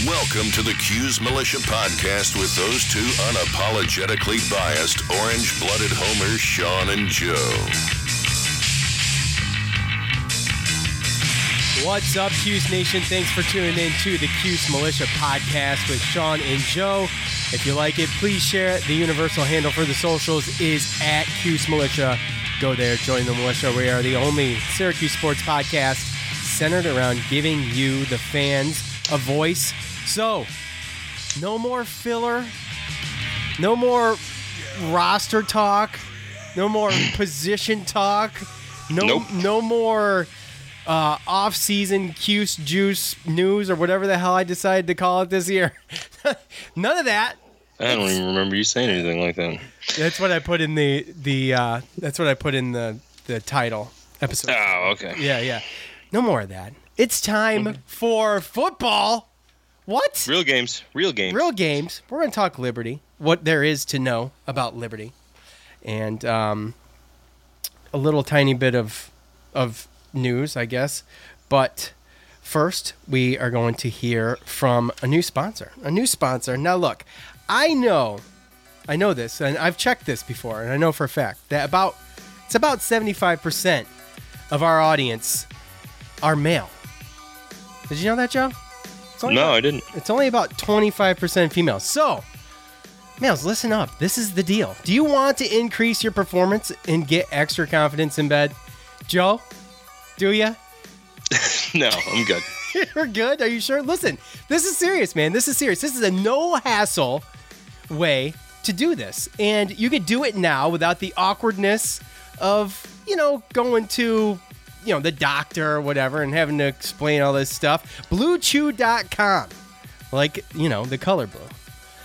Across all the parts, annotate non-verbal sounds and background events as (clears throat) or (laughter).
Welcome to the Cuse Militia Podcast with those two unapologetically biased, orange blooded homers, Sean and Joe. What's up, Cuse Nation? Thanks for tuning in to the Cuse Militia podcast with Sean and Joe. If you like it, please share it. The universal handle for the socials is at Cuse Militia. Go there, join the militia. We are the only Syracuse sports podcast centered around giving you, the fans, a voice. So, no more filler, no more roster talk, no more (clears throat) position talk, no, Nope. no more uh, off-season Cuse Juice news or whatever the hell I decided to call it this year. (laughs) None of that. I don't even remember you saying anything like that. That's what I put in the the. Uh, that's what I put in the the title episode. Oh, okay. Yeah, yeah. No more of that. It's time for football. What? Real games. Real games. Real games. We're going to talk Liberty. What there is to know about Liberty, and um, a little tiny bit of of news, I guess. But first, we are going to hear from a new sponsor. A new sponsor. Now, look, I know, I know this, and I've checked this before, and I know for a fact that about it's about seventy five percent of our audience are male. Did you know that, Joe? No, about- I didn't. It's only about 25% female. So, males, listen up. This is the deal. Do you want to increase your performance and get extra confidence in bed? Joe, do you? (laughs) (laughs) No, I'm good. You're good. Are you sure? Listen, this is serious, man. This is serious. This is a no hassle way to do this. And you could do it now without the awkwardness of, you know, going to, you know, the doctor or whatever and having to explain all this stuff. BlueChew.com. Like, you know, the color blue.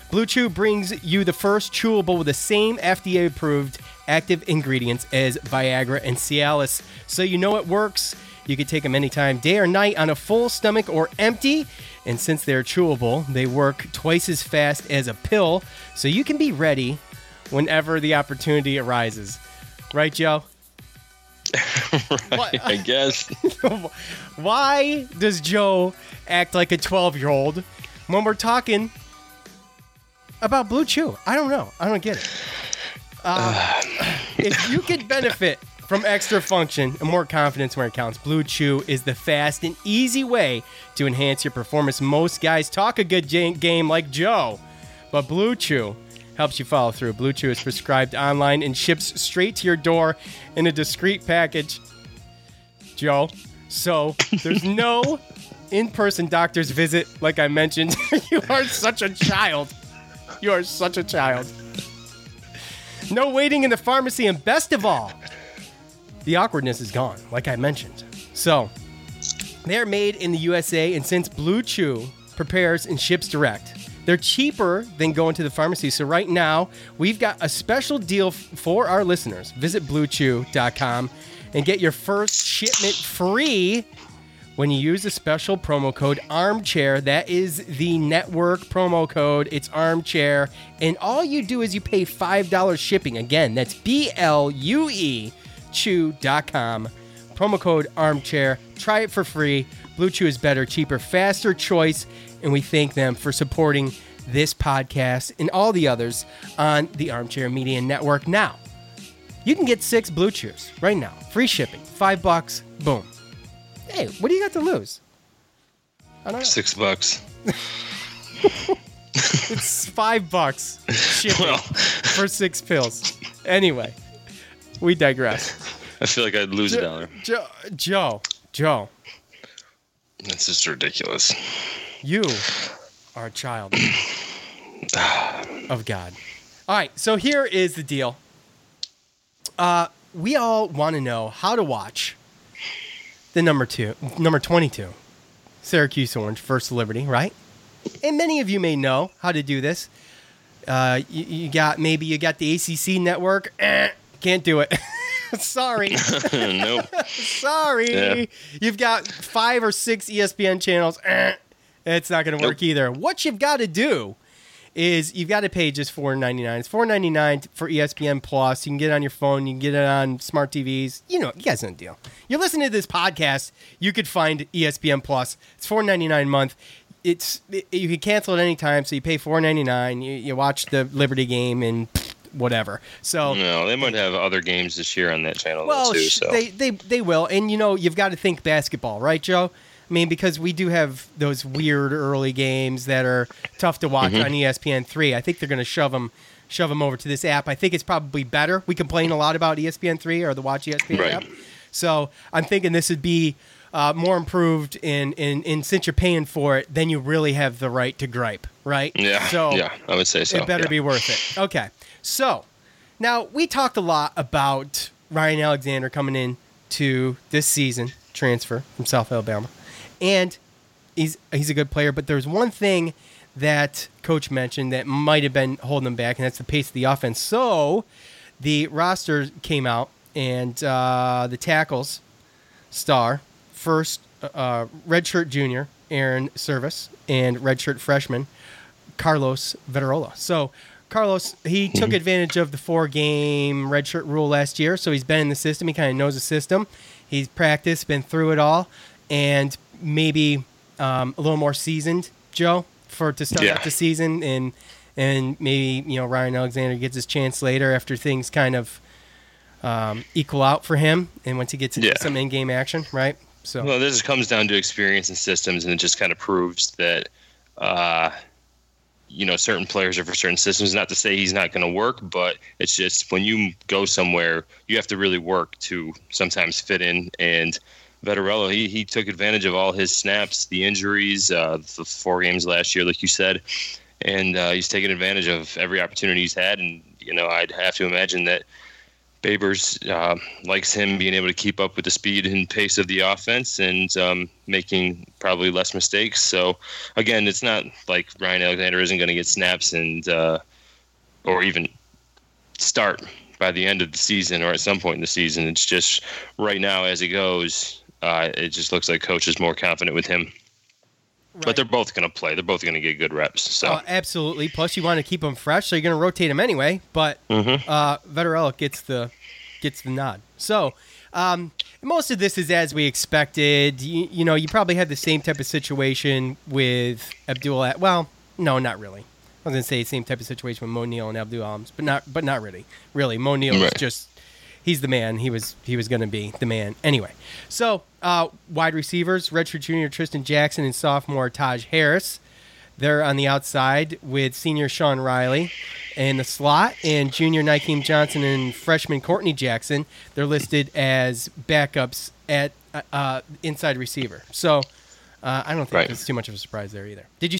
Blue Chew brings you the first chewable with the same FDA approved active ingredients as Viagra and Cialis. So you know it works. You can take them anytime, day or night, on a full stomach or empty. And since they're chewable, they work twice as fast as a pill. So you can be ready whenever the opportunity arises. Right, Joe? (laughs) What? I guess. (laughs) Why does Joe act like a 12 year old when we're talking about Blue Chew? I don't know. I don't get it. Uh, (sighs) if you could benefit from extra function and more confidence where it counts, Blue Chew is the fast and easy way to enhance your performance. Most guys talk a good game like Joe, but Blue Chew helps you follow through. Blue Chew is prescribed online and ships straight to your door in a discreet package. Joe. So there's (laughs) no in-person doctor's visit, like I mentioned. (laughs) you are such a child. You are such a child. No waiting in the pharmacy, and best of all, the awkwardness is gone, like I mentioned. So they're made in the USA, and since Blue Chew prepares and ships direct, they're cheaper than going to the pharmacy. So right now, we've got a special deal for our listeners. Visit bluechew.com and get your first shipment free when you use the special promo code armchair. That is the network promo code. It's armchair. And all you do is you pay $5 shipping. Again that's b-l-u-e chew.com promo code armchair. Try it for free. Blue chew is better cheaper faster choice and we thank them for supporting this podcast and all the others on the armchair media network now you can get six blue chews right now free shipping five bucks boom Hey, what do you got to lose? I don't know. Six bucks. (laughs) It's five bucks shipping Well, for six pills. Anyway, we digress. I feel like I'd lose a dollar. Joe, Joe, Joe. That's just ridiculous. You are a child of God. All right, so here is the deal. Uh, we all want to know how to watch the number two, number twenty-two, Syracuse Orange First Liberty, right? And many of you may know how to do this. Uh, you, you got maybe you got the ACC network. Eh, (clears throat) can't do it. (laughs) Sorry. (laughs) nope. (laughs) Sorry. Yeah. You've got five or six ESPN channels. Eh, (clears throat) it's not going to work Nope. either. What you've got to do is you've got to pay just four ninety nine. It's four ninety nine for ESPN Plus. You can get it on your phone. You can get it on smart TVs. You know, you guys know the deal. You're listening to this podcast. You could find ESPN Plus. It's four ninety nine a month. It's it, you can cancel it anytime. So you pay four ninety nine. You, you watch the Liberty game and whatever. So No, they might have other games this year on that channel well, too. So they, they they will, and you know you've got to think basketball, right, Joe? I mean, because we do have those weird early games that are tough to watch on E ESPN three. I think they're going to shove them shove them over to this app. I think it's probably better. We complain a lot about ESPN three or the Watch ESPN Right. app, so I'm thinking this would be. Uh, more improved, and in, in, since you're paying for it, then you really have the right to gripe, right? yeah, So yeah, I would say so. it better yeah. be worth it. Okay. So now we talked a lot about Ryan Alexander coming in to this season transfer from South Alabama. And he's he's a good player, but there's one thing that coach mentioned that might have been holding him back, and that's the pace of the offense. So the roster came out and uh, the tackles star first uh, redshirt junior Airon Servais and redshirt freshman Carlos Vettorello. So Carlos, he took advantage of the four game redshirt rule last year, so he's been in the system. He kind of knows the system. He's practiced, been through it all, and maybe um, a little more seasoned, Joe, for to start Yeah. out the season, and and maybe you know Ryan Alexander gets his chance later after things kind of um, equal out for him, and once he gets into Yeah. some in game action, right? So Well, this comes down to experience and systems, and it just kind of proves that, uh, you know, certain players are for certain systems. Not to say he's not going to work, but it's just when you go somewhere, you have to really work to sometimes fit in. And Vettorello, he, he took advantage of all his snaps, the injuries, uh, the four games last year, like you said, and uh, he's taken advantage of every opportunity he's had. And you know, I'd have to imagine that Babers uh, likes him being able to keep up with the speed and pace of the offense and um, making probably less mistakes. So again, it's not like Ryan Alexander isn't going to get snaps and uh, or even start by the end of the season or at some point in the season. It's just right now as it goes, uh, it just looks like coach is more confident with him. But they're both going to play. They're both going to get good reps. So Oh, absolutely. Plus, you want to keep them fresh, so you're going to rotate them anyway. But uh, Vettorello gets the gets the nod. So um, most of this is as we expected. You, you know, you probably had the same type of situation with Abdul. At- well, no, not really. I was going to say same type of situation with Moe Neal and Abdul Adams, but not but not really. Really, Moe Neal was Right. just he's the man. He was he was going to be the man anyway. So uh, wide receivers: redshirt junior Trishton Jackson and sophomore Taj Harris. They're on the outside with senior Sean Riley in the slot, and junior Nykeim Johnson and freshman Courtney Jackson. They're listed as backups at uh, uh, inside receiver. So uh, I don't think Right. it's too much of a surprise there either. Did you?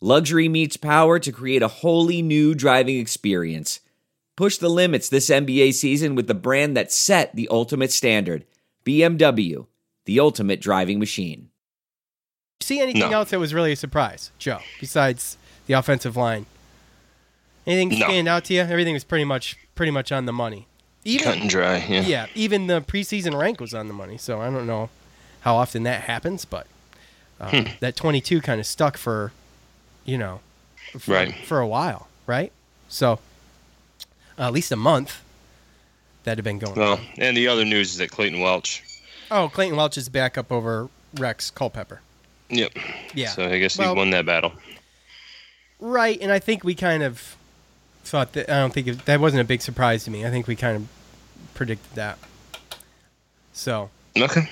Luxury meets power to create a wholly new driving experience. Push the limits this NBA season with the brand that set the ultimate standard BMW, the ultimate driving machine. See anything No. else that was really a surprise, Joe, besides the offensive line? Anything No. stand out to you? Everything was pretty much pretty much on the money. Even Cut and dry. Yeah. yeah, even the preseason rank was on the money. So I don't know how often that happens, but uh, Hmm. that 22 kind of stuck for, you know, for, Right. for a while, right? So uh, at least a month that had been going. Well, on. and the other news is that Clayton Welch. Oh, Clayton Welch is back up over Rex Culpepper. Yep. Yeah. So I guess Well- he won that battle. Right, and I think we kind of thought that. I don't think it, that wasn't a big surprise to me. I think we kind of predicted that. So Okay.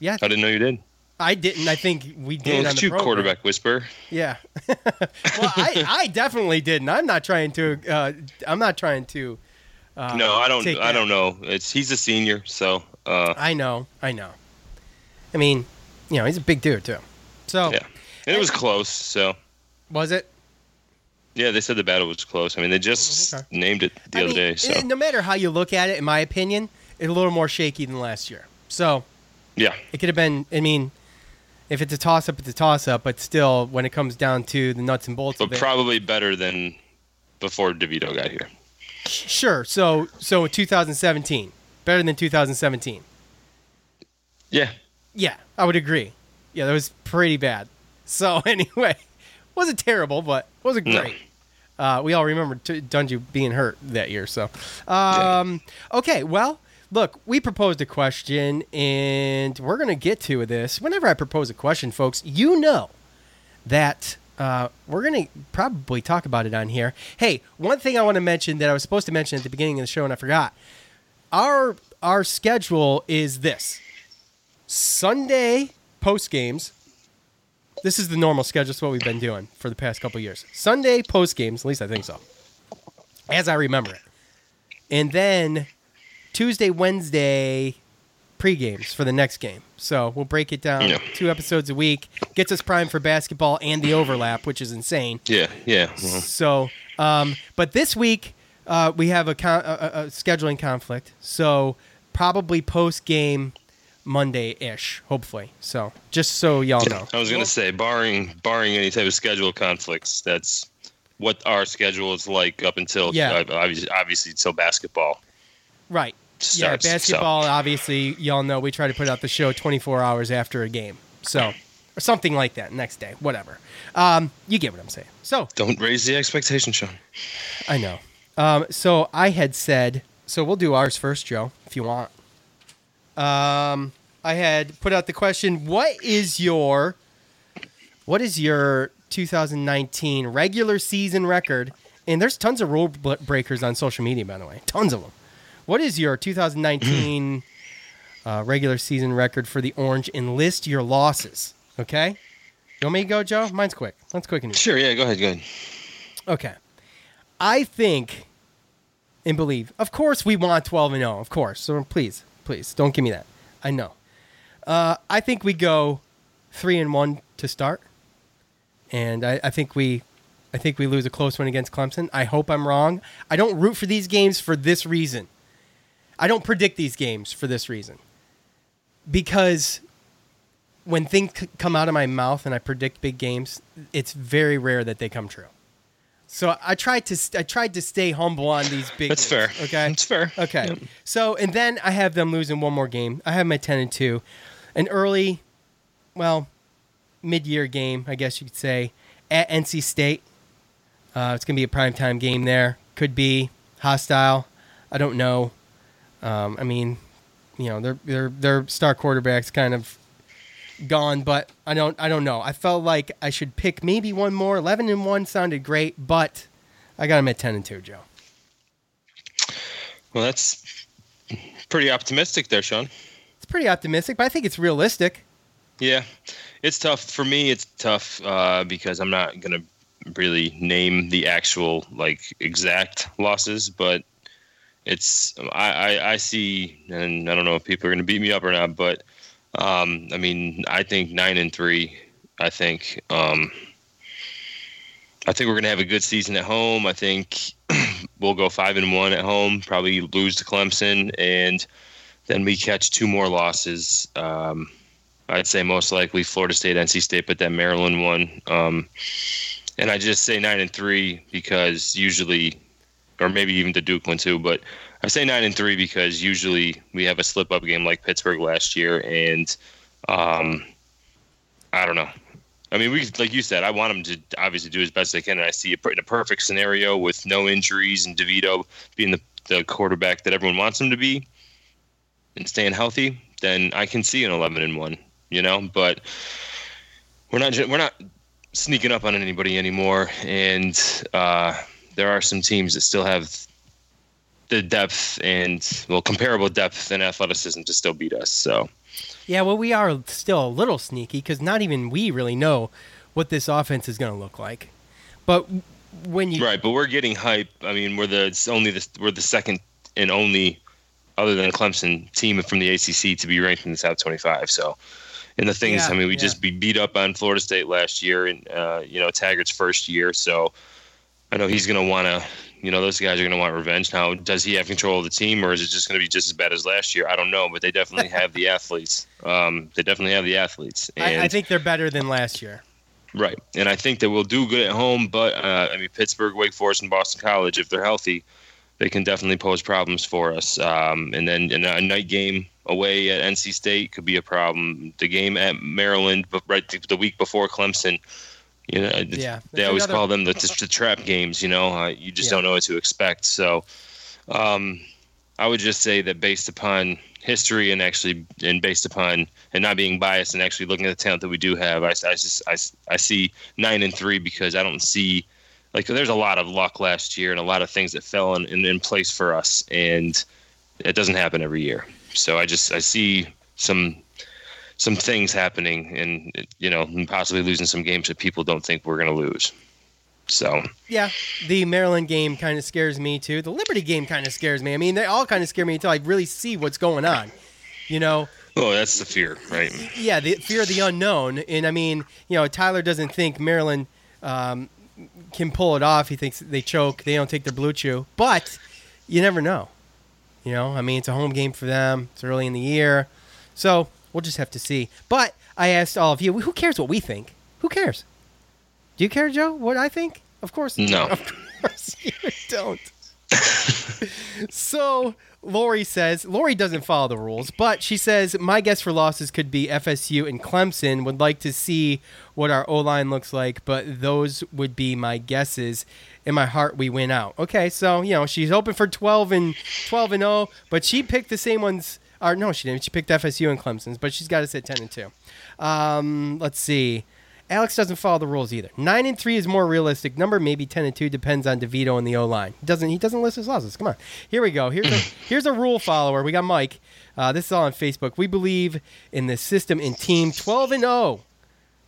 yeah, I didn't know you did. I didn't. I think we did Well, on the you, program. quarterback whisper. Yeah. (laughs) well, I, I definitely didn't. I'm not trying to. Uh, I'm not trying to. Uh, no, I don't. I don't know. It's he's a senior, so uh, I know. I know. I mean, you know, he's a big dude too. So yeah. And it was close. So was it? yeah, they said the battle was close. I mean, they just Oh, okay. named it the I other mean, day. So no matter how you look at it, in my opinion, it's a little more shaky than last year. So yeah, it could have been. I mean, if it's a toss up, it's a toss up. But still, when it comes down to the nuts and bolts but of it, probably better than before DeVito got here. sure. So so 2017 better than 2017. Yeah. Yeah, I would agree. Yeah, that was pretty bad. So (laughs) anyway, wasn't terrible, but wasn't No. great. Uh, we all remember T- Dungey being hurt that year. So, um, okay, well, look, we proposed a question, and we're gonna get to this. Whenever I propose a question, folks, you know that uh, we're gonna probably talk about it on here. Hey, one thing I want to mention that I was supposed to mention at the beginning of the show and I forgot. Our our schedule is this. Sunday post games. This is the normal schedule. It's what we've been doing for the past couple years. Sunday post games, at least I think so, as I remember it. And then Tuesday, Wednesday pre games for the next game. So we'll break it down Yeah. two episodes a week. Gets us primed for basketball and the overlap, which is insane. Yeah. Yeah. well, So, um, but this week uh, we have a, con- a, a- scheduling conflict. So probably post game Monday ish, hopefully. So just so y'all know. I was gonna say, barring barring any type of schedule conflicts, that's what our schedule is like up until Yeah. obviously, obviously till basketball Right. Starts. yeah, basketball. Obviously, y'all know we try to put out the show 24 hours after a game. So, or something like that. Next day, whatever. Um, you get what I'm saying. So So don't raise the expectation, Sean. I know. Um, so I had said, so we'll do ours first, Joe, if you want. Um, I had put out the question: What is your, what is your 2019 regular season record? And there's tons of rule breakers on social media, by the way, tons of them. What is your 2019 (clears throat) uh, regular season record for the Orange? And list your losses. Okay. You want me to go, Joe? Mine's quick. Mine's quick and easy. Sure. Yeah. Go ahead. Go ahead. Okay. I think and believe. Of course, we want 12 and 0. Of course. So please, please don't give me that. I know. Uh, I think we go three and one to start, and I, I think we, I think we lose a close one against Clemson. I hope I'm wrong. I don't root for these games for this reason. I don't predict these games for this reason. Because when things c- come out of my mouth and I predict big games, it's very rare that they come true. So I tried to st- I tried to stay humble on these big. Games. That's games, fair. Okay, That's fair. Okay. Yep. So and then I have them losing one more game. I have my ten and two, an early, well, mid-year game, I guess you could say, at NC State. Uh, it's gonna be a primetime game there. Could be hostile. I don't know. Um, I mean, you know, their their their star quarterback's kind of gone, but I don't I don't know. I felt like I should pick maybe one more. Eleven and one sounded great, but I got them at ten and two, Joe. Well, that's pretty optimistic there, Sean. It's pretty optimistic, but I think it's realistic. Yeah, it's tough for me. It's tough uh, because I'm not gonna really name the actual like exact losses, but it's I, I, I see, and I don't know if people are gonna beat me up or not, but um, I mean I think nine and three. I think um, I think we're gonna have a good season at home. I think (clears throat) we'll go five and one at home. Probably lose to Clemson, and then we catch two more losses. Um, I'd say most likely Florida State, NC State, but that Maryland one. Um, and I just say nine and three because usually, or maybe even the Duke one too. But I say nine and three because usually we have a slip up game like Pittsburgh last year, and um, I don't know. I mean, we like you said, I want them to obviously do as best they can, and I see it in a perfect scenario with no injuries and DeVito being the, the quarterback that everyone wants him to be and staying healthy. Then I can see an eleven and one, you know. But we're not we're not sneaking up on anybody anymore, and uh, there are some teams that still have the depth and well comparable depth and athleticism to still beat us. So. Yeah, well, we are still a little sneaky because not even we really know what this offense is going to look like. But when you right, but we're getting hype. I mean, we're the it's only the we're the second and only other than Clemson team from the ACC to be ranked in the top 25. So, and the things, Yeah, I mean, we yeah. just be beat up on Florida State last year, and uh, you know Taggart's first year. So, I know he's going to want to. You know, those guys are going to want revenge. Now, does he have control of the team, or is it just going to be just as bad as last year? I don't know, but they definitely have the (laughs) athletes. Um, they definitely have the athletes. I, I think they're better than last year. Right, and I think that we'll do good at home. But uh, I mean, Pittsburgh, Wake Forest, and Boston College, if they're healthy, they can definitely pose problems for us. Um, and then a night game away at NC State could be a problem. The game at Maryland, but right the, the week before Clemson, you know, Yeah, they always another- call them the, the trap games. You know, uh, you just Yeah. don't know what to expect. So, um, I would just say that based upon history and actually and based upon and not being biased and actually looking at the talent that we do have, I, I just I, I see nine and three because I don't see like there's a lot of luck last year and a lot of things that fell in, in, in place for us and it doesn't happen every year. So I just I see some some things happening and you know possibly losing some games that people don't think we're going to lose. So Yeah, the Maryland game kind of scares me too. The Liberty game kind of scares me. I mean, they all kind of scare me until I really see what's going on. You know, oh, that's the fear, right? yeah, the fear of the unknown. And I mean, you know, Tyler doesn't think Maryland um, can pull it off. He thinks they choke. They don't take their blue chew. But you never know. You know, I mean, it's a home game for them. It's early in the year, so we'll just have to see. But I asked all of you, who cares what we think? Who cares? Do you care, Joe? What I think? Of course. No. (laughs) Of course you don't. (laughs) so Lori says Lori doesn't follow the rules, but she says my guess for losses could be FSU and Clemson. Would like to see what our O line looks like, but those would be my guesses. In my heart, we win out. Okay, so you know she's hoping for twelve and twelve and zero, but she picked the same ones. Or no, she didn't. She picked FSU and Clemson's, but she's got us at ten and two. Um, let's see. Alex doesn't follow the rules either. Nine and three is more realistic number. Maybe ten and two depends on Devito and the O line. He doesn't he doesn't list his losses? Come on. Here we go. Here's a (coughs) here's a rule follower. We got Mike. Uh, this is all on Facebook. We believe in the system and team. Twelve and zero.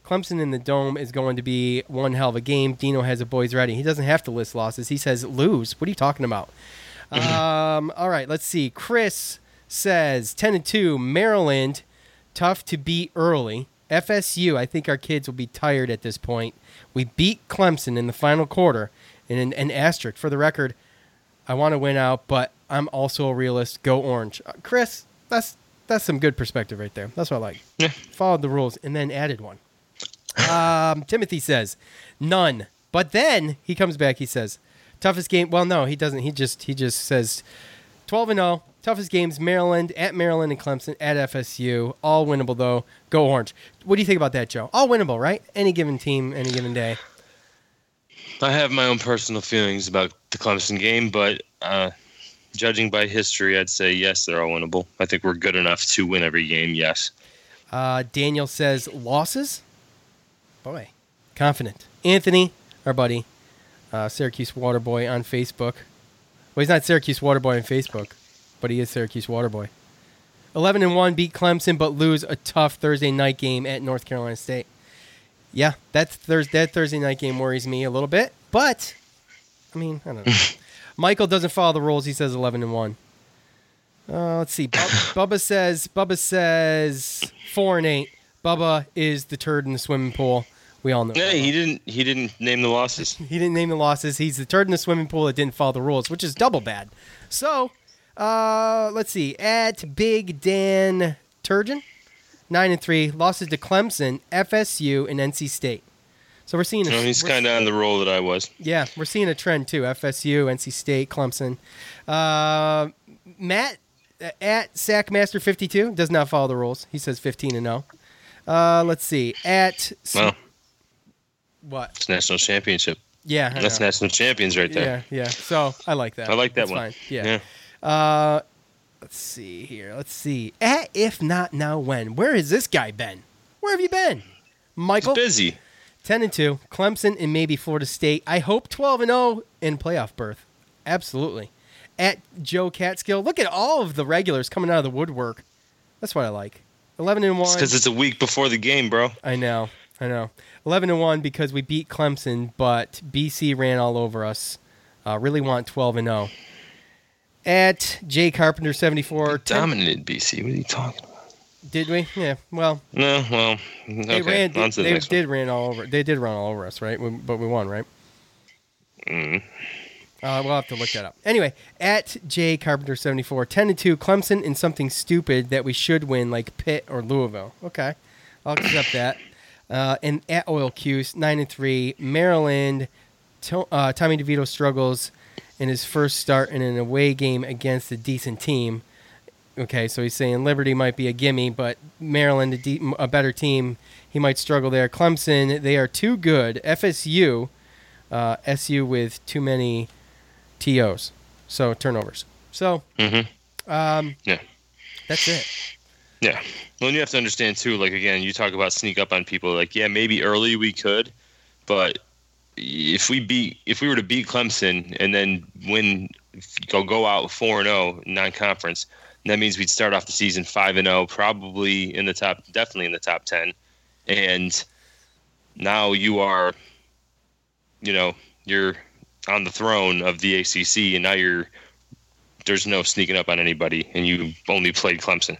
Clemson in the dome is going to be one hell of a game. Dino has a boys ready. He doesn't have to list losses. He says lose. What are you talking about? (laughs) um, all right, let's see. Chris says ten and two. Maryland, tough to beat early. FSU, I think our kids will be tired at this point. We beat Clemson in the final quarter. And an, an asterisk for the record, I want to win out, but I'm also a realist. Go orange, uh, Chris. That's that's some good perspective right there. That's what I like. Yeah. Followed the rules and then added one. Um, (laughs) Timothy says none, but then he comes back. He says toughest game. Well, no, he doesn't. He just he just says twelve and zero. Toughest games: Maryland at Maryland and Clemson at FSU. All winnable though. Go orange. What do you think about that, Joe? All winnable, right? Any given team, any given day. I have my own personal feelings about the Clemson game, but uh, judging by history, I'd say yes, they're all winnable. I think we're good enough to win every game. Yes. Uh, Daniel says losses. Boy, confident. Anthony, our buddy, uh, Syracuse Waterboy on Facebook. Well, he's not Syracuse Waterboy on Facebook, but he is Syracuse Waterboy. 11 and 1 beat Clemson, but lose a tough Thursday night game at North Carolina State. Yeah, that's Thursday, that Thursday night game worries me a little bit, but I mean, I don't know. (laughs) Michael doesn't follow the rules. He says 11 and 1. Uh, let's see. Bub- (laughs) Bubba says Bubba says 4 and 8. Bubba is the turd in the swimming pool. We all know. Hey, he didn't. He didn't name the losses. (laughs) He didn't name the losses. He's the turd in the swimming pool that didn't follow the rules, which is double bad. So, uh, let's see. At Big Dan Turgeon, nine and three, losses to Clemson, FSU, and NC State. So we're seeing. A, No, he's kind of on the roll that I was. yeah, we're seeing a trend too. FSU, NC State, Clemson. Uh, Matt uh, at Sackmaster52 does not follow the rules. He says 15 and 0. Uh, let's see. At Well, what? it's national championship. Yeah, I That's know. national champions right there. Yeah, yeah. So I like that. I like that That's one. Fine. Yeah. Uh, let's see here. Let's see. At if not now, when? Where has this guy been? Where have you been, Michael? He's busy. Ten and two. Clemson and maybe Florida State. I hope twelve and zero in playoff berth. Absolutely. At Joe Catskill. Look at all of the regulars coming out of the woodwork. That's what I like. Eleven and one. because it's a week before the game, bro. I know, I know. Eleven and one because we beat Clemson, but BC ran all over us. Uh, really want twelve and zero. At Jay Carpenter seventy four. Dominated BC. What are you talking about? Did we? Yeah. Well, No, well, they ran. to the they next did run all over. They did run all over us, right? We, but we won, right? Mm. Uh, we'll have to look that up. Anyway, at J Carpenter 74, 10 and 2, Clemson in something stupid that we should win, like Pitt or Louisville. Okay, I'll accept that. Uh, and at Oil Cuse, 9 and 3, Maryland, to, uh, Tommy DeVito struggles in his first start in an away game against a decent team. Okay, so he's saying Liberty might be a gimme, but Maryland, a, de- a better team, he might struggle there. Clemson, they are too good. FSU, uh, SU with too many TOs, so turnovers. So, Mhm. um, Yeah. that's it. Yeah. Well, and you have to understand too. Like again, you talk about sneak up on people. Like, yeah, maybe early we could, but if we beat, if we were to beat Clemson and then win, go go out four and zero non-conference, that means we'd start off the season five and zero, probably in the top, definitely in the top ten, and now you are, you know, you're on the throne of the ACC, and now you're there's no sneaking up on anybody, and you only played Clemson.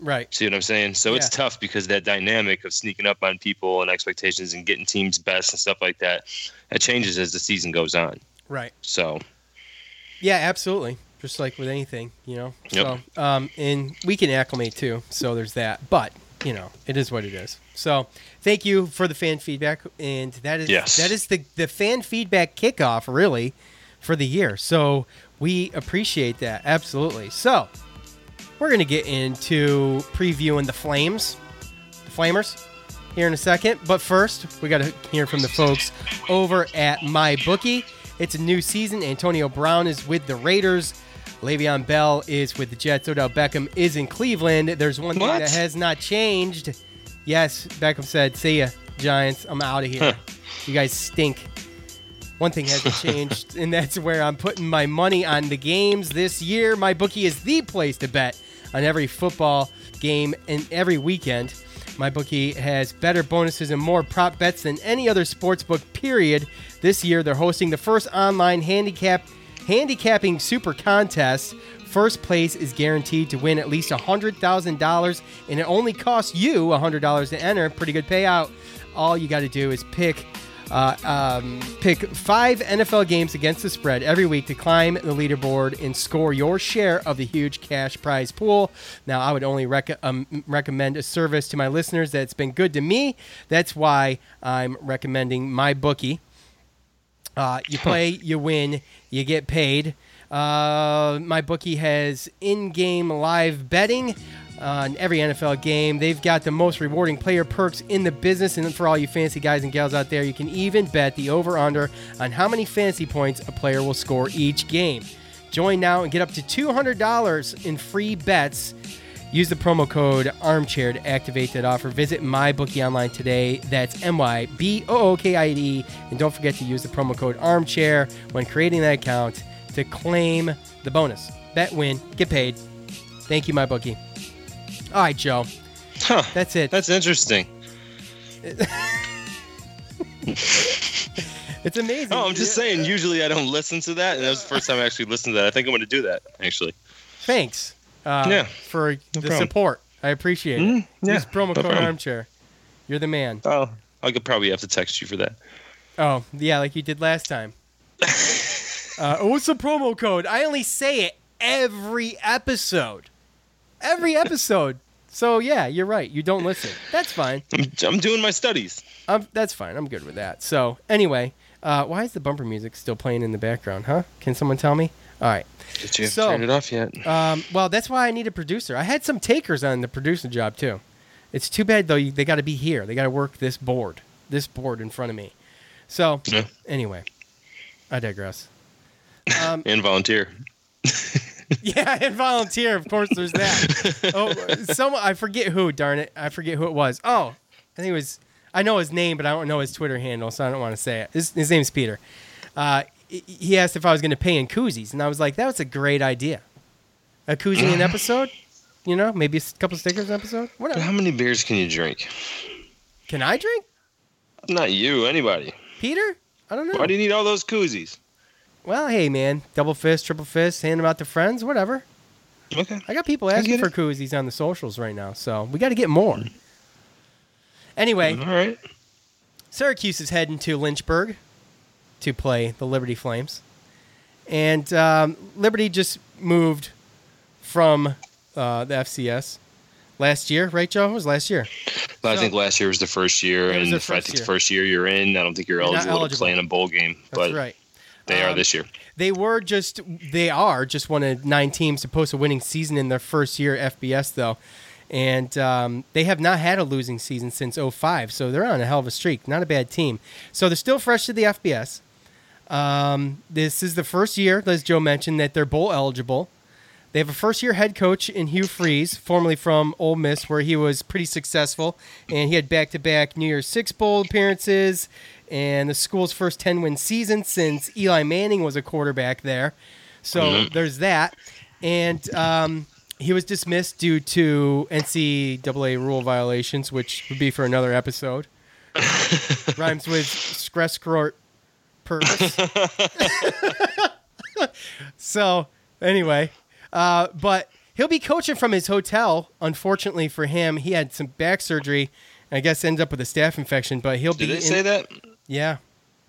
Right. See what I'm saying? So it's tough because that dynamic of sneaking up on people and expectations and getting teams best and stuff like that, that changes as the season goes on. Right. So Yeah, absolutely. Just like with anything, you know. Yep. So, um, and we can acclimate too. So there's that. But you know, it is what it is. So thank you for the fan feedback, and that is Yes. that is the the fan feedback kickoff really for the year. So we appreciate that absolutely. So we're gonna get into previewing the Flames, the Flamers, here in a second. But first, we got to hear from the folks over at my bookie. It's a new season. Antonio Brown is with the Raiders. Le'Veon Bell is with the Jets. Odell Beckham is in Cleveland. There's one thing What? that has not changed. Yes, Beckham said, "See ya, Giants. I'm out of here. You guys stink." One thing hasn't (laughs) changed, and that's where I'm putting my money on the games this year. My bookie is the place to bet on every football game and every weekend. My bookie has better bonuses and more prop bets than any other sports book. Period. This year, they're hosting the first online handicap handicapping super contest. First place is guaranteed to win at least $100,000, and it only costs you $100 to enter. Pretty good payout. All you got to do is pick uh, um, pick five NFL games against the spread every week to climb the leaderboard and score your share of the huge cash prize pool. Now, I would only rec- um, recommend a service to my listeners that's been good to me. That's why I'm recommending my bookie. Uh, you play, you win, you get paid. Uh, my bookie has in-game live betting Uh, on every NFL game. They've got the most rewarding player perks in the business, and for all you fancy guys and gals out there, you can even bet the over/under on how many fantasy points a player will score each game. Join now and get up to $200 in free bets Use the promo code armchair to activate that offer. Visit MyBookie online today. That's M Y B O O K I E. And don't forget to use the promo code armchair when creating that account to claim the bonus. Bet, win, get paid. Thank you, MyBookie. All right, Joe. Huh. That's it. That's interesting. (laughs) It's amazing. Oh, I'm just saying. Usually I don't listen to that, and that was the first time I actually listened to that. I think I'm going to do that. Actually. Thanks. Uh, Yeah. For the problem. support. I appreciate it. yeah, Use promo no code problem. armchair. You're the man. Oh, I could probably have to text you for that. Oh, yeah, like you did last time. (laughs) uh, what's the promo code? I only say it every episode. Every episode. so, yeah, you're right. You don't listen. That's fine. I'm, I'm doing my studies. Um, that's fine. I'm good with that. So, anyway, uh, why is the bumper music still playing in the background, huh? Can someone tell me? All right. Did you So- turn it off yet? Um, well, that's why I need a producer. I had some takers on the producer job too. It's too bad though. You, they got to be here. They got to work this board, this board in front of me. So Yeah. anyway, I digress. (laughs) and volunteer. (laughs) (laughs) Yeah, and volunteer. Of course, there's that. oh, some I forget who. Darn it, I forget who it was. Oh, I think it was. I know his name, but I don't know his Twitter handle, so I don't want to say it. His, his name's Peter. Uh, he- asked if I was going to pay in koozies, and I was like, "That was a great idea. A koozie an episode, you know, maybe a couple stickers an episode. Whatever. How many beers can you drink? Can I drink, Not you, anybody. Peter? I don't know. Why do you need all those koozies? Well, hey man, double fist, triple fist, hand them out to friends, whatever. Okay. I got people asking for koozies on the socials right now, so we got to get more. Anyway, All right. Syracuse is heading to Lynchburg to play the Liberty Flames. And um, Liberty just moved from uh, the FCS last year, right, Joe? It was last year. I So- think last year was the first year, and the if I think year. the first year you're in, I don't think you're You're not eligible, to play in a bowl game. That's but right. They are Um, this year. They were just, they are just one of nine teams to post a winning season in their first year at FBS, though. And um, they have not had a losing season since 05, so they're on a hell of a streak. Not a bad team. So they're still fresh to the FBS. Um, this is the first year, as Joe mentioned, that they're bowl eligible. They have a first year head coach in Hugh Freeze, formerly from Ole Miss, where he was pretty successful. And he had back to back New Year's Six Bowl appearances and the school's first 10 win season since Eli Manning was a quarterback there. So there's that. And um, he was dismissed due to NCAA rule violations, which would be for another episode. (laughs) Rhymes with Skreskrort purpose. (laughs) so anyway, uh, but he'll be coaching from his hotel. Unfortunately for him, he had some back surgery. I guess ended up with a staph infection, but he'll Did be. they in- say that? Yeah,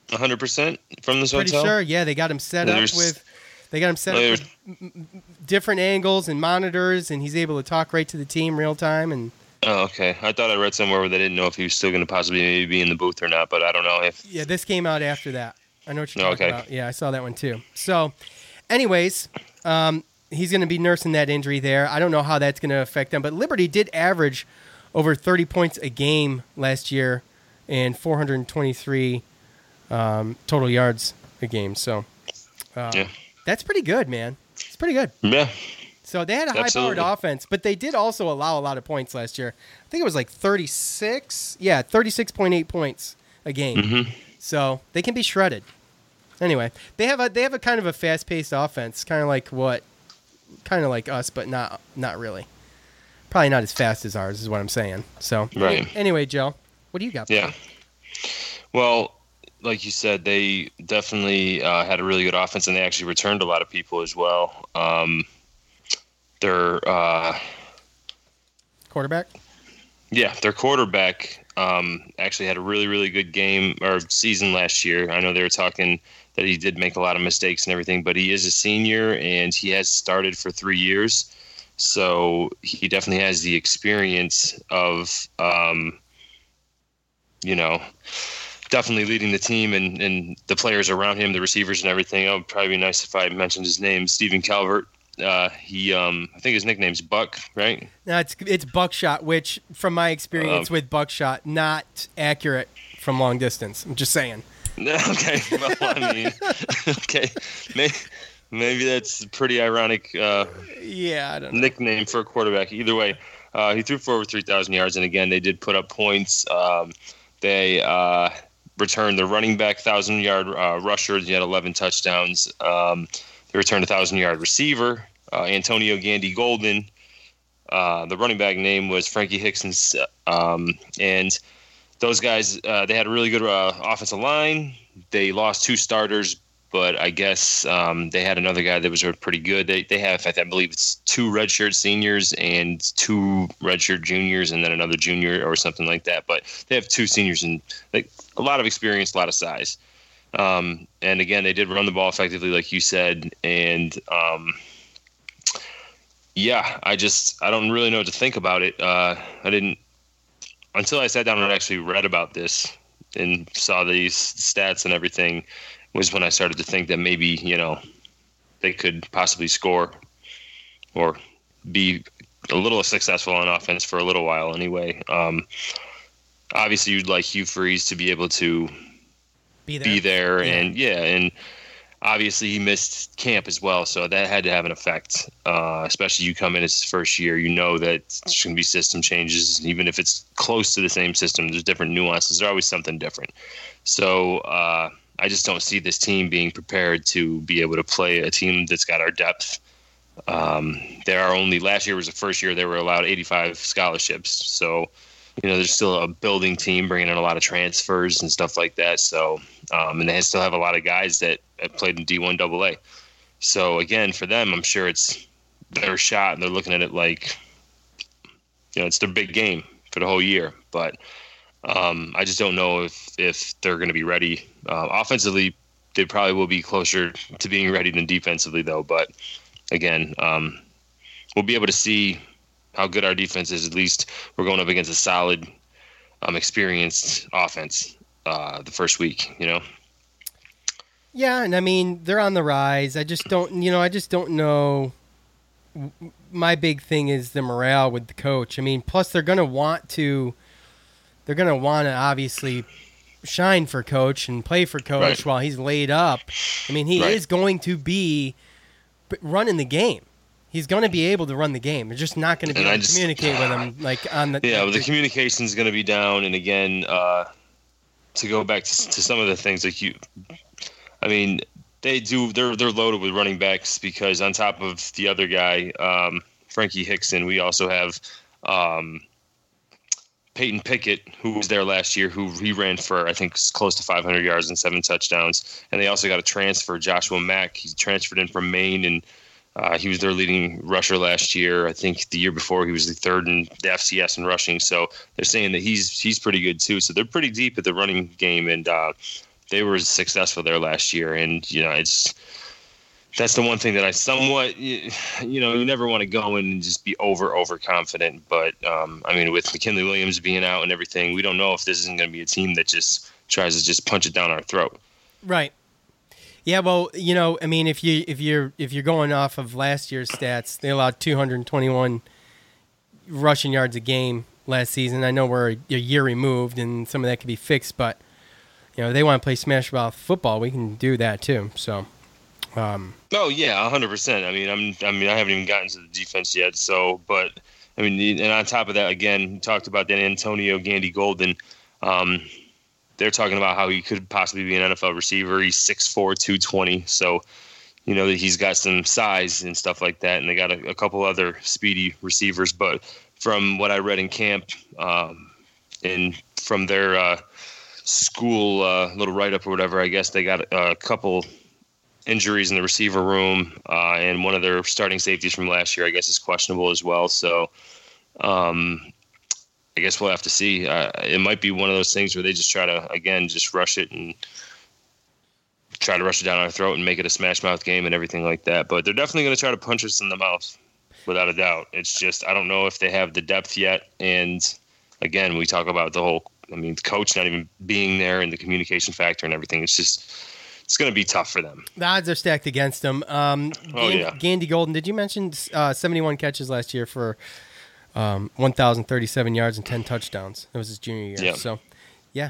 100% from this pretty hotel? sure. Yeah, they got him set up with. They got him set up with different angles and monitors, and he's able to talk right to the team real time. And Oh, okay. I thought I read somewhere where they didn't know if he was still going to possibly maybe be in the booth or not, but I don't know if. yeah, this came out after that. I know what you're talking okay. about. Yeah, I saw that one too. So, anyways, um, he's going to be nursing that injury there. I don't know how that's going to affect them, but Liberty did average over 30 points a game last year and 423 um, total yards a game. So, uh, Yeah. that's pretty good, man. It's pretty good. Yeah. So they had a high-powered offense, but they did also allow a lot of points last year. I think it was like 36. Yeah, 36.8 points a game. Mm-hmm. So they can be shredded. Anyway, they have a they have a kind of a fast-paced offense, kind of like what, kind of like us, but not not really. Probably not as fast as ours, is what I'm saying. So Right. Anyway, Joe, what do you got? Yeah. Well, like you said, they definitely uh, had a really good offense, and they actually returned a lot of people as well. Um, their uh, Quarterback. yeah, their quarterback um, actually had a really really good game or season last year. I know they were talking that he did make a lot of mistakes and everything, but he is a senior and he has started for three years, so he definitely has the experience of um, you know definitely leading the team and, and the players around him, the receivers and everything. It would probably be nice if I mentioned his name, Stephen Calvert. Uh, he, um, I think his nickname's Buck, right? No, it's it's buckshot, which from my experience Um, with buckshot, not accurate from long distance. I'm just saying. (laughs) okay, well, I mean, (laughs) okay, May, maybe that's a pretty ironic uh, yeah, I don't know. nickname for a quarterback. Either way, uh, he threw for over 3,000 yards, and again, they did put up points. Um, they uh, returned the running back 1,000 yard uh, rusher. He had 11 touchdowns. Um, they returned a 1,000 yard receiver, uh, Antonio Gandy Golden. Uh, the running back name was Frankie Hickson's, um, and those guys uh, they had a really good uh, offensive line. They lost two starters, but I guess um, they had another guy that was pretty good. They they have I believe it's two redshirt seniors and two redshirt juniors, and then another junior or something like that. But they have two seniors and like a lot of experience, a lot of size. Um, and again, they did run the ball effectively, like you said, and um, yeah, I just I don't really know what to think about it. Uh, I didn't until I sat down and actually read about this and saw these stats and everything was when I started to think that maybe you know they could possibly score or be a little successful on offense for a little while anyway. Um, obviously, you'd like Hugh Freeze to be able to Be there. be there Yeah. and yeah and obviously he missed camp as well so that had to have an effect uh, especially you come in as his first year you know that there's going to be system changes even if it's close to the same system there's different nuances there's always something different so uh, i just don't see this team being prepared to be able to play a team that's got our depth um, there are only last year was the first year they were allowed 85 scholarships so you know, there's still a building team bringing in a lot of transfers and stuff like that. So, um, and they still have a lot of guys that have played in D1 AA. So again, for them, I'm sure it's their shot, and they're looking at it like, you know, it's their big game for the whole year. But um, I just don't know if if they're going to be ready. Uh, offensively, they probably will be closer to being ready than defensively, though. But again, um, we'll be able to see how good our defense is. At least we're going up against a solid, um, experienced offense uh, the first week. You know. Yeah, and I mean they're on the rise. I just don't, you know, I just don't know. My big thing is the morale with the coach. I mean, plus they're gonna want to, they're gonna want to obviously shine for coach and play for coach Right. while he's laid up. I mean, he Right. is going to be running the game. He's going to be able to run the game. They're just not going to be able to just- communicate with him like on the Yeah, the communication is going to be down, and again, uh, to go back to, to some of the things like you, I mean, they do. They're they're loaded with running backs because on top of the other guy, um, Frankie Hickson, we also have um, Peytton Pickett, who was there last year, who he ran for I think close to 500 yards and seven touchdowns, and they also got a transfer, Joshua Mack. He transferred in from Maine and. Uh, he was their leading rusher last year. I think the year before he was the third in the FCS in rushing. So they're saying that he's he's pretty good too. So they're pretty deep at the running game, and uh, they were successful there last year. And you know, it's that's the one thing that I somewhat you know you never want to go in and just be over overconfident. But um, I mean, with McKinley Williams being out and everything, we don't know if this isn't going to be a team that just tries to just punch it down our throat. Right. Yeah, well, you know, I mean, if you if you're if you're going off of last year's stats, they allowed 221 rushing yards a game last season. I know we're a, year removed, and some of that could be fixed, but you know, they want to play smash mouth football. We can do that too. So, um, Oh yeah, hundred percent. I mean, I'm. I mean, I haven't even gotten to the defense yet. So, but I mean, and on top of that, again, you talked about that Antonio Gandy Golden. Um, they're talking about how he could possibly be an NFL receiver. He's 6'4", 220. So, you know, that he's got some size and stuff like that. And they got a, a couple other speedy receivers. But from what I read in camp, um, and from their uh, school uh, little write up or whatever, I guess they got a, a couple injuries in the receiver room, uh, and one of their starting safeties from last year, I guess, is questionable as well. So, um, I guess we'll have to see. Uh, it might be one of those things where they just try to again just rush it and try to rush it down our throat and make it a smash mouth game and everything like that. But they're definitely going to try to punch us in the mouth, without a doubt. It's just I don't know if they have the depth yet. And again, we talk about the whole. I mean, coach not even being there and the communication factor and everything. It's just it's going to be tough for them. the odds are stacked against them. Um, Oh, Gan- yeah. Gandy Golden, did you mention uh, 71 catches last year for um, 1,037 yards and 10 touchdowns? It was his junior year. Yeah. So, yeah.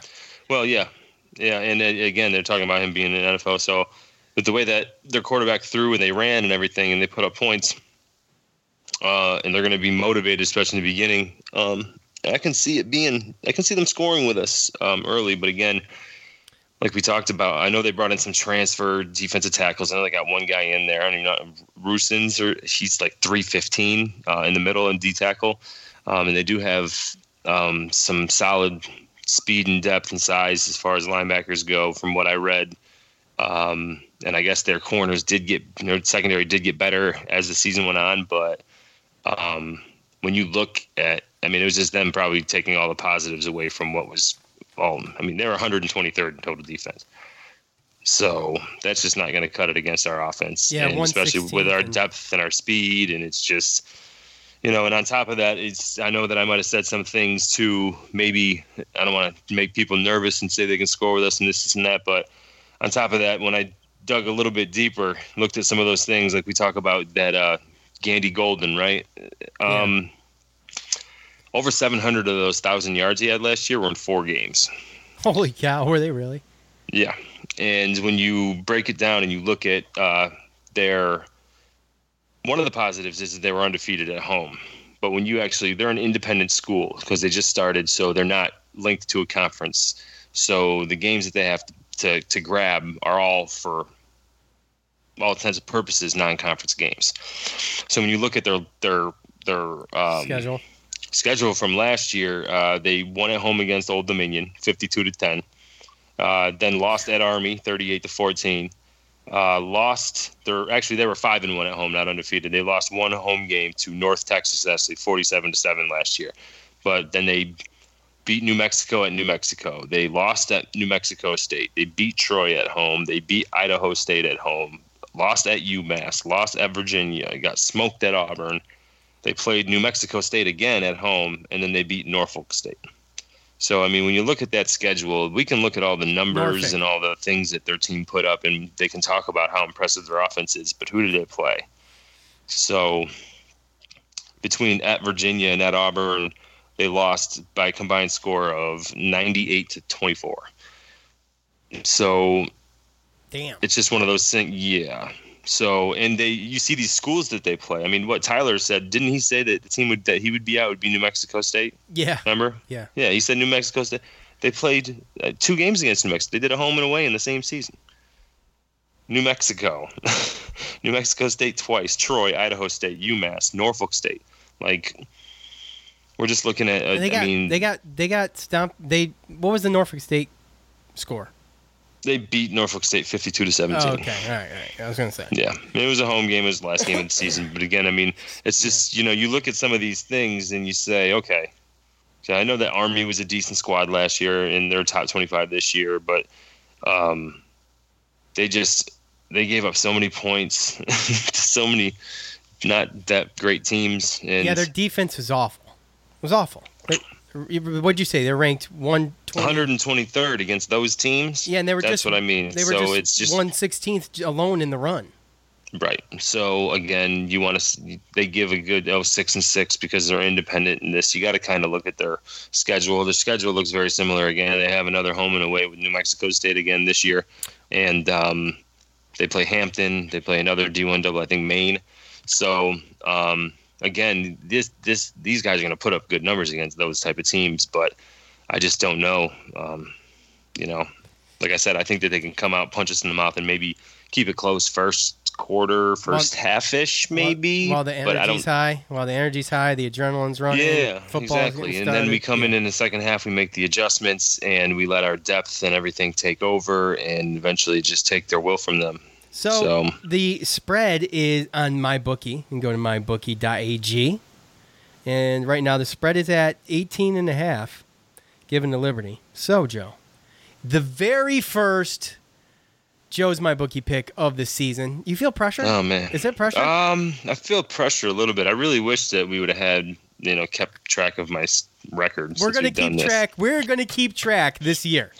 Well, yeah, yeah, and then, again, they're talking about him being in NFL. So, but the way that their quarterback threw and they ran and everything, and they put up points, uh, and they're going to be motivated, especially in the beginning. Um, I can see it being, I can see them scoring with us um, early, but again, like we talked about, I know they brought in some transfer defensive tackles. I know they got one guy in there. I don't know Rusins or he's like three fifteen uh, in the middle and D tackle, um, and they do have um, some solid speed and depth and size as far as linebackers go, from what I read. Um, and I guess their corners did get, know, secondary did get better as the season went on. But um, when you look at, I mean, it was just them probably taking all the positives away from what was all. I mean, they're 123rd in total defense. So that's just not going to cut it against our offense, Yeah, and especially with our depth and our speed. And it's just, you know, and on top of that, it's I know that I might have said some things to maybe I don't want to make people nervous and say they can score with us and this, this and that, but on top of that, when I dug a little bit deeper, looked at some of those things like we talk about that uh, Gandy Golden, right? Um, Over 700 of those thousand yards he had last year were in four games. Holy cow, were they really? Yeah, and when you break it down and you look at uh, their one of the positives is that they were undefeated at home. But when you actually, they're an independent school because they just started, so they're not linked to a conference. So the games that they have to, to, to grab are all for all intents and purposes non-conference games. So when you look at their their their um, Schedule. Schedule from last year, uh, they won at home against Old Dominion, fifty-two to ten. Uh, then lost at Army, thirty-eight to fourteen. Uh, lost. They're actually they were five and one at home, not undefeated. They lost one home game to North Texas, actually forty-seven to seven last year. But then they beat New Mexico at New Mexico. They lost at New Mexico State. They beat Troy at home. They beat Idaho State at home. Lost at UMass. Lost at Virginia. Got smoked at Auburn. They played New Mexico State again at home, and then they beat Norfolk State. So, I mean, when you look at that schedule, we can look at all the numbers Norfolk. and all the things that their team put up, and they can talk about how impressive their offense is. But who did they play? So, between at Virginia and at Auburn, they lost by a combined score of 98 to 24. So, Damn. it's just one of those things. Yeah. So, and they, you see these schools that they play. I mean, what Tyler said, didn't he say that the team would that he would be out would be New Mexico State? Yeah. Remember? Yeah. Yeah, he said New Mexico State. They played uh, two games against New Mexico. They did a home and away in the same season. New Mexico, (laughs) New Mexico State twice, Troy, Idaho State, UMass, Norfolk State. Like, we're just looking at. Uh, they got I mean, they got they got stumped. They what was the Norfolk State score? They beat Norfolk State fifty-two to seventeen. Oh, okay, all right, all right. I was gonna say. Yeah, it was a home game. It was the last game of the season. But again, I mean, it's just you know you look at some of these things and you say, okay, so I know that Army was a decent squad last year and they're top twenty-five this year, but um, they just they gave up so many points to (laughs) so many not that great teams. And Yeah, their defense was awful. It was awful. What'd you say? They're ranked one. 123rd against those teams. Yeah, and they were That's just what I mean. They were so just, it's just one sixteenth alone in the run. Right. So again, you want to they give a good oh six and six because they're independent in this. You got to kind of look at their schedule. Their schedule looks very similar. Again, they have another home and away with New Mexico State again this year, and um, they play Hampton. They play another D1 double, I think Maine. So um, again, this this these guys are going to put up good numbers against those type of teams, but I just don't know. Um, you know, like I said, I think that they can come out, punch us in the mouth, and maybe keep it close first quarter, first half ish, maybe. While the but I energy's high, while the energy's high, the adrenaline's running. Yeah, exactly. And then we come in in the second half, we make the adjustments, and we let our depth and everything take over, and eventually just take their will from them. So, So- the spread is on my bookie. You can go to mybookie.ag. And right now the spread is at 18 and a half given to Liberty. So, Joe, the very first Joe's my bookie pick of the season. You feel pressure? Oh man, Is it pressure? Um, I feel pressure a little bit. I really wish that we would have had you know kept track of my records. We're going to keep track. We're going to keep track this year.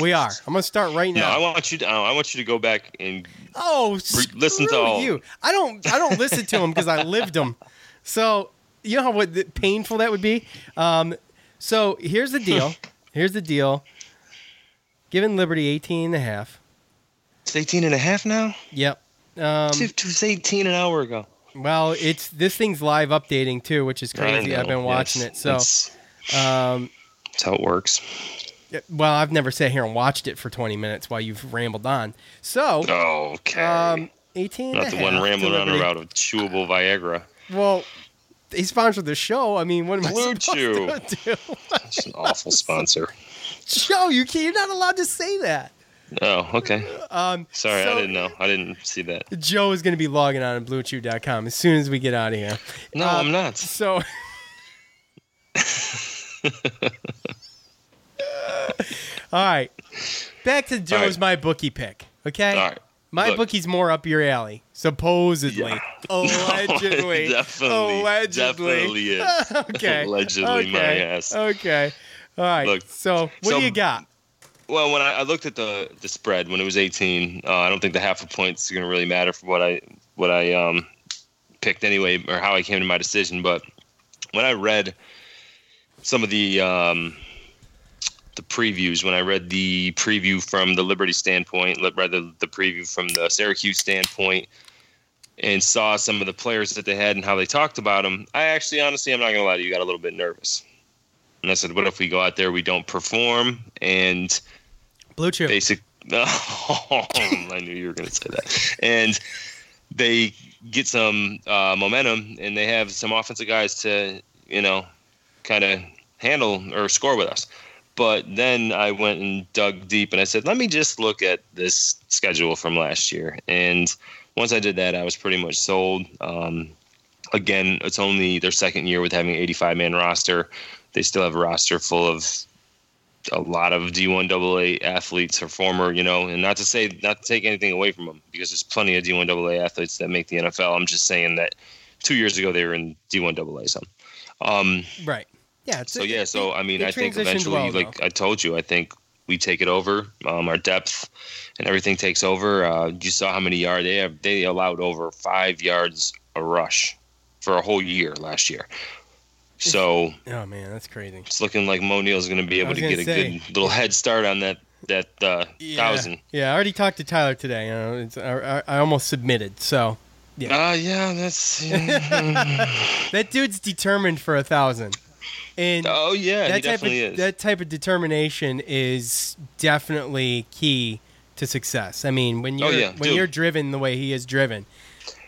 We are. I'm going to start right No, now. I want you to. I want you to go back and Oh, Re- listen to all- you. I don't. I don't listen to them because I lived them. So you know how what painful that would be. Um, so here's the deal. (laughs) here's the deal. Given Liberty 18 and a half, It's 18 and a half now? Yep. Um, It was 18 an hour ago. well, it's this thing's live updating too, which is crazy. I've been watching yes. it. So, That's, um, that's how it works. well, I've never sat here and watched it for 20 minutes while you've rambled on. So, Okay. um, 18 and Not the one rambling on about a chewable Viagra. Well, they sponsored the show. I mean, what am Blue I supposed to do? It's an awful sponsor. Joe, you can't, you're not allowed to say that. Oh, okay. Um, Sorry, so I didn't know. I didn't see that. Joe is going to be logging on at bluechew.com as soon as we get out of here. No, Uh, I'm not. So, (laughs) (laughs) all right, back to Joe's right. my bookie pick. Okay, All right. my Look. bookie's more up your alley, supposedly, Yeah. (laughs) allegedly, definitely, allegedly. definitely is. (laughs) okay, Allegedly okay. my ass. Okay, all right. Look, so, what so- do you got? Well, when I, I looked at the the spread when it was 18, uh, I don't think the half a point is going to really matter for what I what I um, picked anyway, or how I came to my decision. But when I read some of the um, the previews, when I read the preview from the Liberty standpoint, read the, the preview from the Syracuse standpoint, and saw some of the players that they had and how they talked about them, I actually, honestly, I'm not going to lie to you, got a little bit nervous. And I said, what if we go out there, we don't perform, and BlueChew. basic. (laughs) Oh, I knew you were going to say that. And they get some uh, momentum, and they have some offensive guys to, you know, kind of handle or score with us. But then I went and dug deep, and I said, let me just look at this schedule from last year. And once I did that, I was pretty much sold. Um, again, it's only their second year with having an 85 man roster. They still have a roster full of a lot of D1 AA athletes or former, you know, and not to say not to take anything away from them because there's plenty of D1 AA athletes that make the NFL. I'm just saying that two years ago they were in D1 AA. So, um, right. Yeah. it's- so yeah, so I mean, I think eventually, well, like though. I told you, I think we take it over. Um, our depth and everything takes over. Uh, you saw how many yards they have. They allowed over five yards a rush for a whole year last year. So (laughs) Oh man, that's crazy. it's looking like Moe Neal's going to be able to get a good little head start on that that uh, thousand. Yeah, I already talked to Tyler today. You know, it's, I, I, I almost submitted. So yeah Ah, yeah, that's. (laughs) that dude's determined for a thousand. And oh yeah, that he type definitely of is. that type of determination is definitely key to success. I mean, when Oh, you're yeah, when dude. you're driven the way he is driven,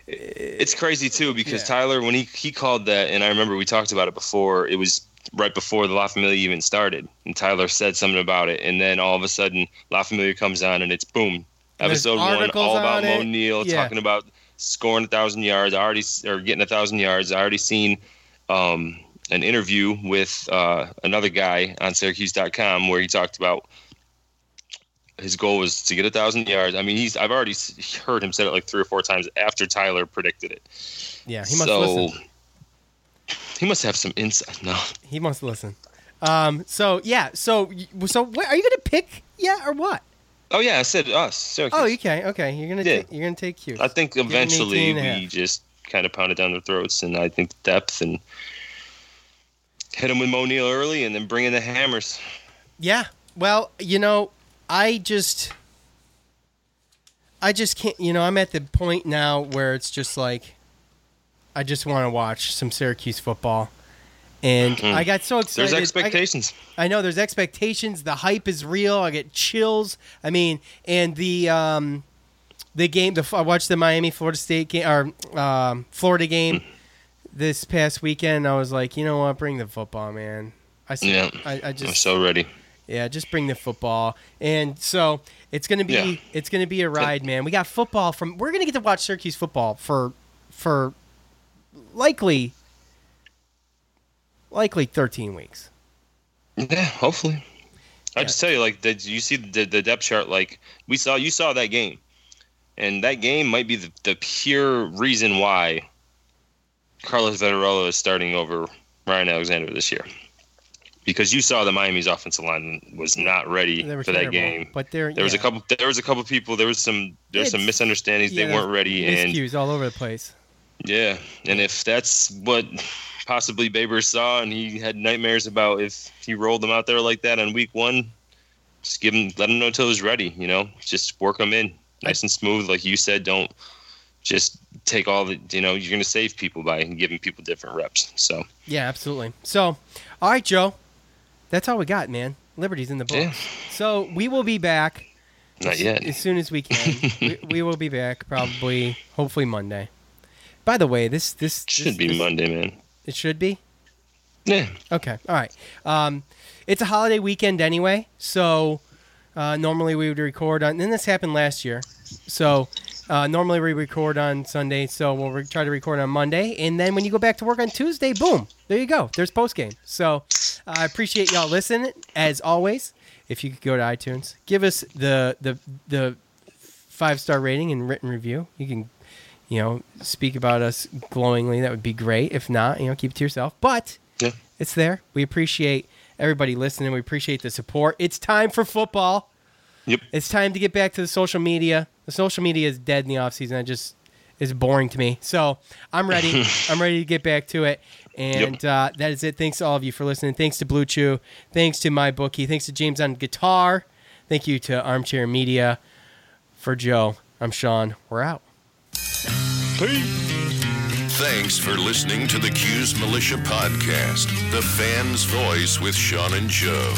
it's crazy too because Yeah. Tyler, when he he called that, and I remember we talked about it before. It was right before the La Familia even started, and Tyler said something about it, and then all of a sudden La Familia comes on, and it's boom, episode one, all about Moe. Neal Yeah. talking about scoring a thousand yards. Already or getting a thousand yards. I already seen. Um, an interview with uh, another guy on Syracuse.com where he talked about his goal was to get a thousand yards. I mean, he's I've already heard him say it like three or four times after Tyler predicted it. yeah, he must so listen. he must have some insight. No, He must listen. Um. So yeah. So so what, are you gonna pick? Yeah or what? oh yeah, I said us. Syracuse. Oh, okay. Okay. You're gonna Yeah. take, you're gonna take Cuse. I think Give him an eventually 18 and a we just kind of pounded down their throats, and I think depth and hit him with Moe Neal early, and then bring in the hammers. Yeah. Well, you know, I just I just can't, you know, I'm at the point now where it's just like I just want to watch some Syracuse football. And I got so excited. There's I- expectations. I, know there's expectations. The hype is real. I get chills. I mean, and the um the game the I watched the Miami Florida State game or um, Florida game this past weekend. I was like, you know what? Bring the football, man. I yeah, I, I I'm so ready. yeah, just bring the football. And so it's gonna be Yeah. it's gonna be a ride, man. We got football from we're gonna get to watch Syracuse football for for likely likely thirteen weeks. Yeah, hopefully. I just tell you, like, did you see the, the depth chart? Like, we saw, you saw that game, and that game might be the, the pure reason why Carlos Vettorello is starting over Ryan Alexander this year, because you saw the Miami's offensive line was not ready for that game. but they're There was a couple. There was a couple people. There was some. There's some misunderstandings. Yeah, they weren't ready, and miscues all over the place. yeah, and if that's what possibly Baber saw, and he had nightmares about if he rolled them out there like that on week one, just give him, let him know until he's ready. You know, just work him in. nice and smooth, like you said. Don't just take all the you know you're going to save people by giving people different reps. So Yeah, absolutely. So, all right, Joe. That's all we got, man. Liberty's in the book. Yeah. So we will be back not as, yet. as soon as we can. (laughs) we, we will be back probably, hopefully Monday. By the way, this this Should this- be this- Monday, man. It should be. Yeah. Okay. All right. Um, it's a holiday weekend anyway, so uh, normally we would record on. And this happened last year, so uh, normally we record on Sunday. So we'll re- try to record on Monday, and then when you go back to work on Tuesday, boom, there you go. There's post game. So uh, I appreciate y'all listening as always. If you could go to iTunes, give us the the the five star rating and written review. You can you know, speak about us glowingly, that would be great. If not, you know, keep it to yourself. But Yeah. it's there. We appreciate everybody listening. We appreciate the support. It's time for football. Yep. It's time to get back to the social media. The social media is dead in the offseason. It just is boring to me. So I'm ready. (laughs) I'm ready to get back to it. And uh, that is it. Thanks to all of you for listening. Thanks to BlueChew. Thanks to my bookie. Thanks to James on guitar. Thank you to Armchair Media. For Joe, I'm Sean. We're out. Thanks for listening to the Cuse Militia Podcast, the fan's voice with Sean and Joe.